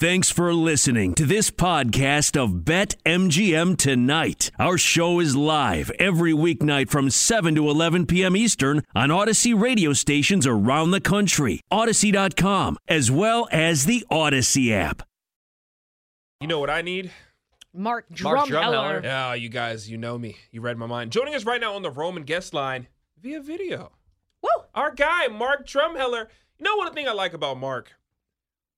Thanks for listening to this podcast of Bet MGM Tonight. Our show is live every weeknight from 7 to 11 p.m. Eastern on Audacy radio stations around the country, Audacy.com, as well as the Audacy app. You know what I need? Mark Mark Drumheller. Drumheller. Yeah, you guys, you know me. You read my mind. Joining us right now on the Roman guest line via video. Woo! Our guy, Mark Drumheller. You know one thing I like about Mark?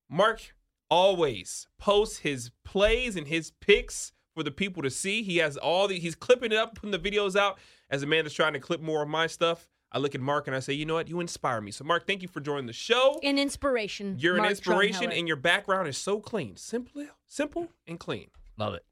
Mark always posts his plays and his picks for the people to see. He has all the he's clipping it up, putting the videos out. As a man that's trying to clip more of my stuff, I look at Mark and I say, you know what? You inspire me. So Mark, thank you for joining the show. An inspiration. You're an inspiration and your background is so clean. Simple, simple and clean. Love it.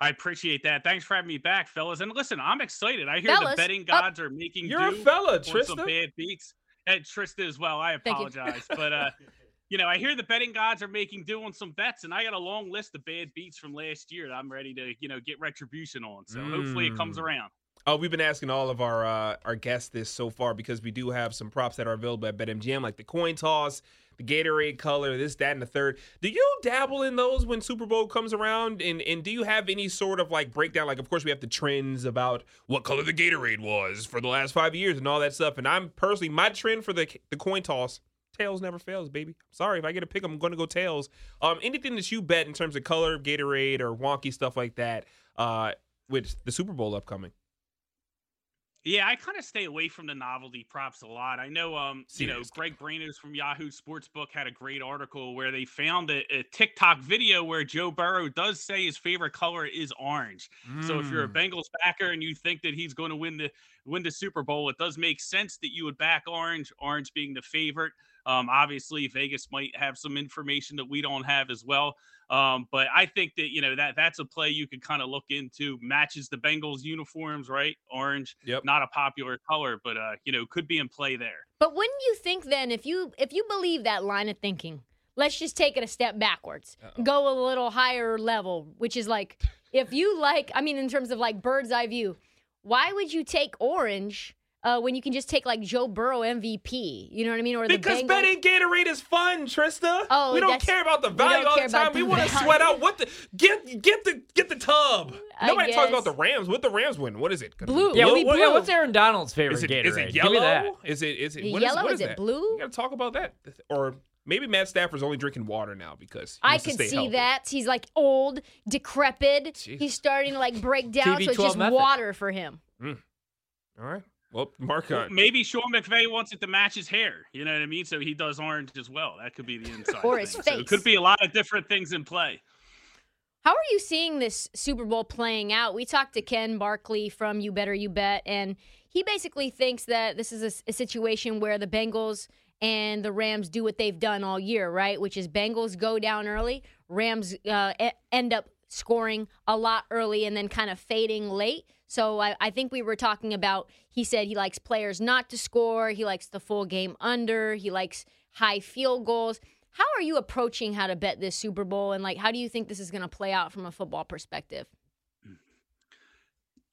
I appreciate that. Thanks for having me back, fellas. And listen, I'm excited. I hear Fellas, the betting up. gods are making You're a fella, on some Trista. bad beats. And Trista as well. I apologize, but uh, you know, I hear the betting gods are making do on some bets, and I got a long list of bad beats from last year that I'm ready to, you know, get retribution on. So hopefully it comes Mm. around. Oh, we've been asking all of our uh, our guests this so far because we do have some props that are available at BetMGM, like the coin toss, the Gatorade color, this, that, and the third. Do you dabble in those when Super Bowl comes around? And and do you have any sort of like breakdown? Like, of course, we have the trends about what color the Gatorade was for the last five years and all that stuff. And I'm personally my trend for the the coin toss. Tails never fails, baby. Sorry if I get a pick, I'm going to go tails. Um, anything that you bet in terms of color, Gatorade, or wonky stuff like that, uh, with the Super Bowl upcoming. Yeah, I kind of stay away from the novelty props a lot. I know, um, you know, Greg Branos from Yahoo Sportsbook had a great article where they found a, a TikTok video where Joe Burrow does say his favorite color is orange. So if you're a Mm. Bengals backer and you think that he's going to win the win the Super Bowl, it does make sense that you would back orange. Orange being the favorite. Um, obviously, Vegas might have some information that we don't have as well. Um, but I think that you know that that's a play you could kind of look into. Matches the Bengals uniforms, right? Orange, Yep. not a popular color, but uh, you know, could be in play there. But wouldn't you think then, if you if you believe that line of thinking, let's just take it a step backwards, go a little higher level, which is like, if you like, I mean, in terms of like bird's eye view, why would you take orange uh, when you can just take like Joe Burrow MVP? You know what I mean? Or the Because Bengals- betting Gatorade is fun, Trista. Oh, we don't care about the value all the time. We want to sweat out what the get get the get the tub. I Nobody talks about the Rams. What the Rams win? What is it? Blue. Yeah, Give what, yeah, blue. what's Aaron Donald's favorite Is it Gatorade? is it Give me that. yellow? Is it is it what is- Yellow? what Is is it that? blue? You got to talk about that. Or maybe Matt Stafford's only drinking water now because he I wants to could stay see healthy. that. He's like old, decrepit. Jeez. He's starting to like break down, so it's just method. water for him. All right. Well, Mark, uh, Maybe Sean McVay wants it to match his hair. You know what I mean? So he does orange as well. That could be the inside. Or thing. his So face. it could be a lot of different things in play. How are you seeing this Super Bowl playing out? We talked to Ken Barkley from You Better You Bet, and he basically thinks that this is a situation where the Bengals and the Rams do what they've done all year, right? Which is Bengals go down early, Rams uh, e- end up scoring a lot early and then kind of fading late. So I, I think we were talking about, he said he likes players not to score, he likes the full game under, he likes high field goals. How are you approaching how to bet this Super Bowl and like how do you think this is going to play out from a football perspective?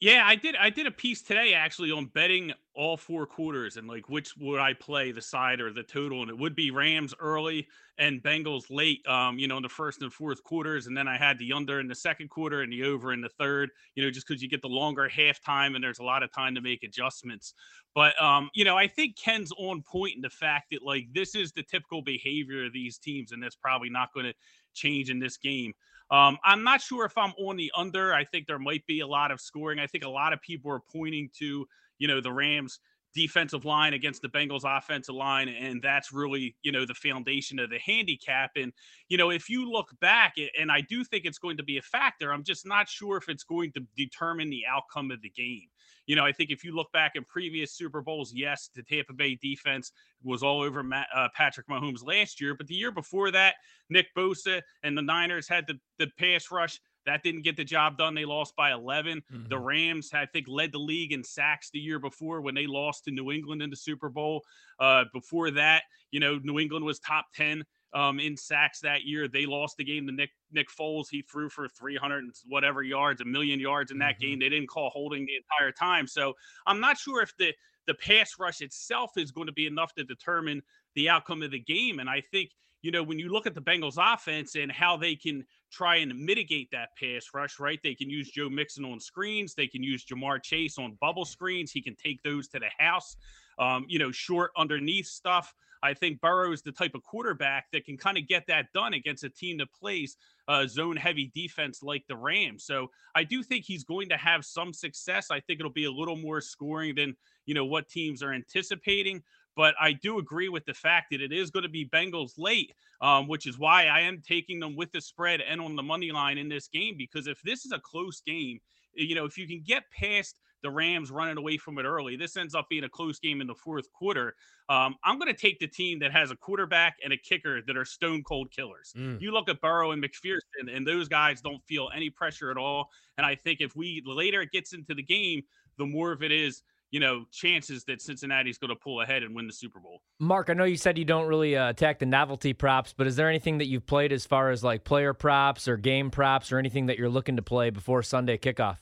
Yeah, I did. I did a piece today actually on betting all four quarters and like which would I play the side or the total, and it would be Rams early and Bengals late. Um, you know, in the first and fourth quarters, and then I had the under in the second quarter and the over in the third. You know, just because you get the longer halftime and there's a lot of time to make adjustments. But um, you know, I think Ken's on point in the fact that like this is the typical behavior of these teams, and that's probably not going to change in this game. Um, I'm not sure if I'm on the under. I think there might be a lot of scoring. I think a lot of people are pointing to, you know, the Rams defensive line against the Bengals offensive line and that's really, you know, the foundation of the handicap and you know, if you look back and I do think it's going to be a factor, I'm just not sure if it's going to determine the outcome of the game. You know, I think if you look back in previous Super Bowls, yes, the Tampa Bay defense was all over Matt, uh, Patrick Mahomes last year, but the year before that, Nick Bosa and the Niners had the, the pass rush. That didn't get the job done. They lost by 11. The Rams, I think, led the league in sacks the year before when they lost to New England in the Super Bowl. Uh, before that, you know, New England was top 10 um, in sacks that year. They lost the game to Nick Nick Foles. He threw for 300 and whatever yards, a million yards in that game. They didn't call holding the entire time. So I'm not sure if the the pass rush itself is going to be enough to determine the outcome of the game. And I think you know, when you look at the Bengals offense and how they can try and mitigate that pass rush, right? They can use Joe Mixon on screens. They can use Ja'Marr Chase on bubble screens. He can take those to the house, um, you know, short underneath stuff. I think Burrow is the type of quarterback that can kind of get that done against a team that plays uh, zone heavy defense like the Rams. So I do think he's going to have some success. I think it'll be a little more scoring than, you know, what teams are anticipating. But I do agree with the fact that it is going to be Bengals late, um, which is why I am taking them with the spread and on the money line in this game. Because if this is a close game, you know, if you can get past the Rams running away from it early, this ends up being a close game in the fourth quarter. Um, I'm going to take the team that has a quarterback and a kicker that are stone cold killers. Mm. You look at Burrow and McPherson, and those guys don't feel any pressure at all. And I think if we later it gets into the game, the more of it is you know, chances that Cincinnati's going to pull ahead and win the Super Bowl. Mark, I know you said you don't really uh, attack the novelty props, but is there anything that you've played as far as like player props or game props or anything that you're looking to play before Sunday kickoff?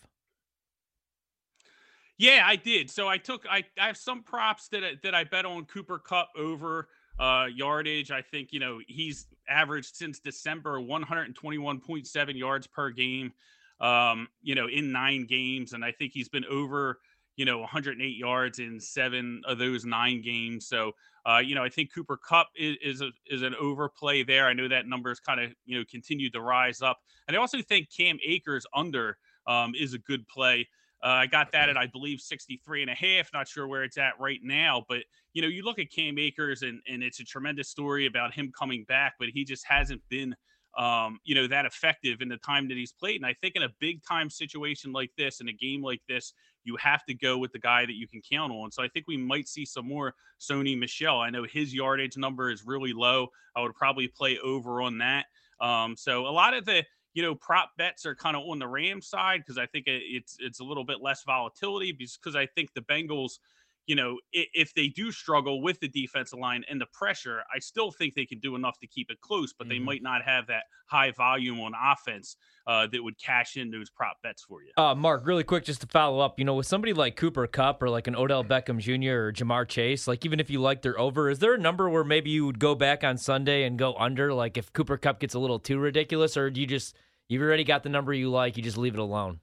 Yeah, I did. So I took I, I have some props that I, that I bet on Cooper Kupp over uh, yardage. I think you know he's averaged since December 121.7 yards per game. Um, you know, in nine games, and I think he's been over you know 108 yards in seven of those nine games. So uh, you know I think Cooper Kupp is is, a, is an overplay there. I know that number has kind of you know continued to rise up, and I also think Cam Akers under um, is a good play. Uh, I got that at I believe 63 and a half. Not sure where it's at right now, but you know you look at Cam Akers and and it's a tremendous story about him coming back, but he just hasn't been um, you know, that effective in the time that he's played. And I think in a big time situation like this, in a game like this, you have to go with the guy that you can count on. So I think we might see some more Sony Michel. I know his yardage number is really low. I would probably play over on that. Um, so a lot of the you know prop bets are kind of on the Rams side because I think it's it's a little bit less volatility because I think the Bengals you know, if they do struggle with the defensive line and the pressure, I still think they can do enough to keep it close, but mm-hmm. they might not have that high volume on offense uh, that would cash in those prop bets for you. Uh, Mark, really quick, just to follow up, you know, with somebody like Cooper Kupp or like an Odell Beckham Jr. or Ja'Marr Chase, like even if you like their over, is there a number where maybe you would go back on Sunday and go under? Like if Cooper Kupp gets a little too ridiculous, or do you just, you've already got the number you like, you just leave it alone?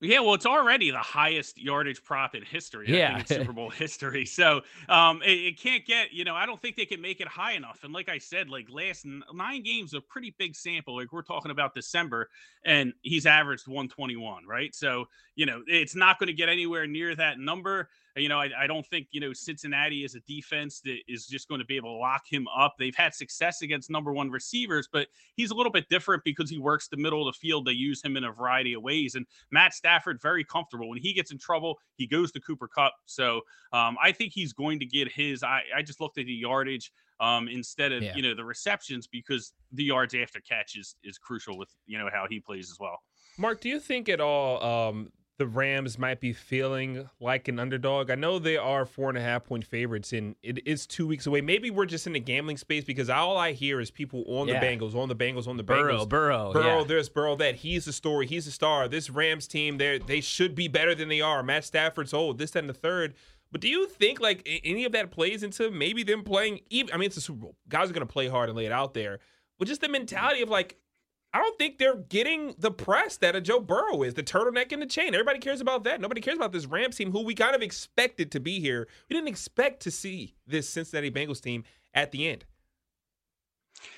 Yeah, well, it's already the highest yardage prop in history. yeah, in Super Bowl history. So um, it, it, can't get. You know, I don't think they can make it high enough. And like I said, like last nine games, a pretty big sample. Like we're talking about December, and he's averaged 121, right? So you know, it's not going to get anywhere near that number. You know, I, I, don't think, you know, Cincinnati is a defense that is just going to be able to lock him up. They've had success against number one receivers, but he's a little bit different because he works the middle of the field. They use him in a variety of ways. And Matt Stafford, very comfortable. When he gets in trouble, he goes to Cooper Kupp. So um, I think he's going to get his. I, I just looked at the yardage um, instead of, yeah. you know, the receptions because the yards after catch is, is crucial with, you know, how he plays as well. Mark, do you think at all um, the Rams might be feeling like an underdog. I know they are four and a half point favorites, and it is two weeks away. Maybe we're just in the gambling space because all I hear is people on yeah. the Bengals, on the Bengals, on the Burrow, Bengals. Burrow, Burrow. Yeah. There's Burrow. That he's the story. He's the star. This Rams team, they they should be better than they are. Matt Stafford's old. This, that, and the third. But do you think like any of that plays into maybe them playing? Even I mean, it's a Super Bowl. Guys are going to play hard and lay it out there. But just the mentality of like I don't think they're getting the press that a Joe Burrow is, the turtleneck in the chain. Everybody cares about that. Nobody cares about this Rams team, who we kind of expected to be here. We didn't expect to see this Cincinnati Bengals team at the end.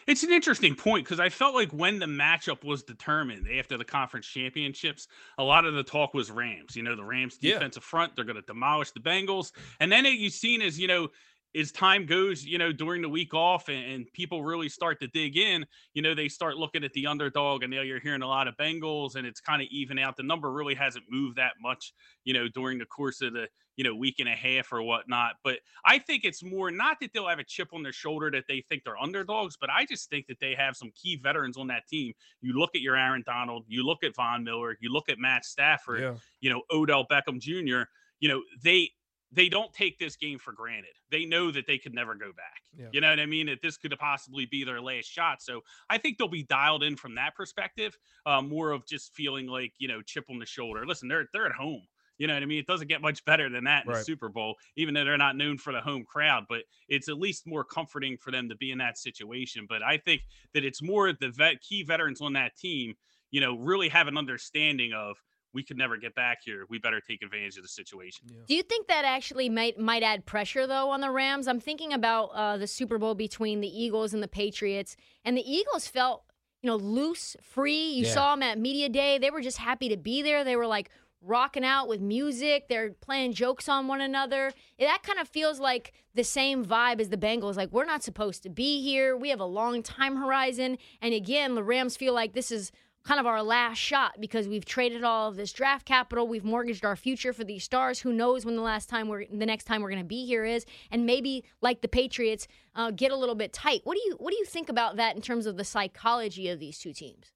It's an interesting point because I felt like when the matchup was determined after the conference championships, a lot of the talk was Rams. You know, the Rams defensive yeah. front, they're going to demolish the Bengals. And then it, you've seen as, you know, as time goes, you know, during the week off and, and, people really start to dig in, you know, they start looking at the underdog and now you're hearing a lot of Bengals and it's kind of even out. The number really hasn't moved that much, you know, during the course of the, you know, week and a half or whatnot. But I think it's more not that they'll have a chip on their shoulder that they think they're underdogs, but I just think that they have some key veterans on that team. You look at your Aaron Donald, you look at Von Miller, you look at Matt Stafford, yeah. you know, Odell Beckham Jr., you know, they they don't take this game for granted. They know that they could never go back. Yeah. You know what I mean? That this could possibly be their last shot. So I think they'll be dialed in from that perspective, uh, more of just feeling like you know chip on the shoulder. Listen, they're they're at home. You know what I mean? It doesn't get much better than that in Right. the Super Bowl, even though they're not known for the home crowd. But it's at least more comforting for them to be in that situation. But I think that it's more the vet, key veterans on that team, you know, really have an understanding of we could never get back here. We better take advantage of the situation. Do you think that actually might might add pressure though on the Rams? I'm thinking about uh, the Super Bowl between the Eagles and the Patriots, and the Eagles felt you know loose, free. You Yeah. saw them at media day; they were just happy to be there. They were like rocking out with music. They're playing jokes on one another. That kind of feels like the same vibe as the Bengals. Like we're not supposed to be here. We have a long time horizon, and again, the Rams feel like this is kind of our last shot because we've traded all of this draft capital. We've mortgaged our future for these stars. Who knows when the last time we're the next time we're going to be here is? And maybe like the Patriots, uh, get a little bit tight. What do you what do you think about that in terms of the psychology of these two teams?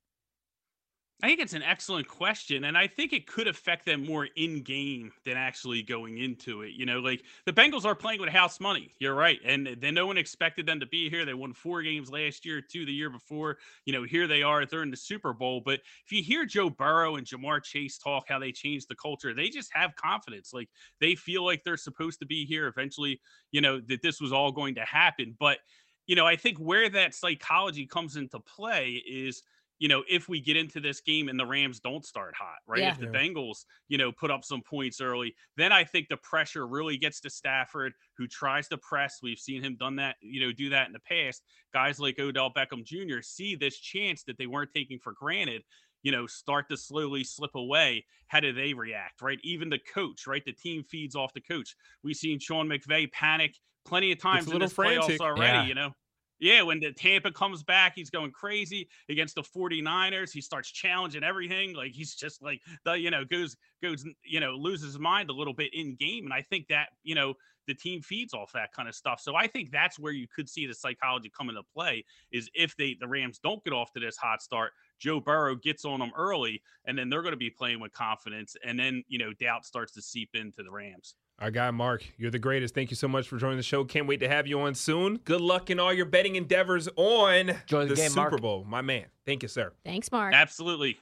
I think it's an excellent question, and I think it could affect them more in game than actually going into it. You know, like the Bengals are playing with house money. You're right, and then no one expected them to be here. They won four games last year, two the year before. You know, here they are. They're in the Super Bowl. But if you hear Joe Burrow and Ja'Marr Chase talk how they changed the culture, they just have confidence. Like they feel like they're supposed to be here eventually. You know that this was all going to happen, but you know, I think where that psychology comes into play is you know, if we get into this game and the Rams don't start hot, right? Yeah. If the Yeah. Bengals, you know, put up some points early, then I think the pressure really gets to Stafford, who tries to press. We've seen him done that, you know, do that in the past. Guys like Odell Beckham Jr. see this chance that they weren't taking for granted, you know, start to slowly slip away. How do they react, right? Even the coach, right? The team feeds off the coach. We've seen Sean McVay panic plenty of times in little this playoffs already, Yeah. you know. Yeah, when the Tampa comes back, he's going crazy against the 49ers. He starts challenging everything. Like he's just like the, you know, goes goes, you know, loses his mind a little bit in game. And I think that, you know, the team feeds off that kind of stuff. So I think that's where you could see the psychology come into play is if they the Rams don't get off to this hot start, Joe Burrow gets on them early, and then they're going to be playing with confidence. And then, you know, doubt starts to seep into the Rams. Our guy Mark, you're the greatest. Thank you so much for joining the show. Can't wait to have you on soon. Good luck in all your betting endeavors on Enjoy the game, Super Mark. Bowl, my man. Thank you, sir. Thanks, Mark. Absolutely.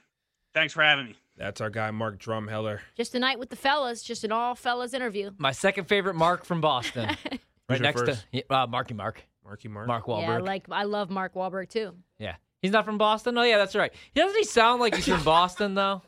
Thanks for having me. That's our guy Mark Drumheller. Just a night with the fellas, just an all fellas interview. My second favorite Mark from Boston. Right next first? to uh, Marky Mark. Marky Mark. Mark Wahlberg. Yeah, like I love Mark Wahlberg too. Yeah. He's not from Boston? Oh, yeah, that's right. Doesn't he sound like he's from Boston, though?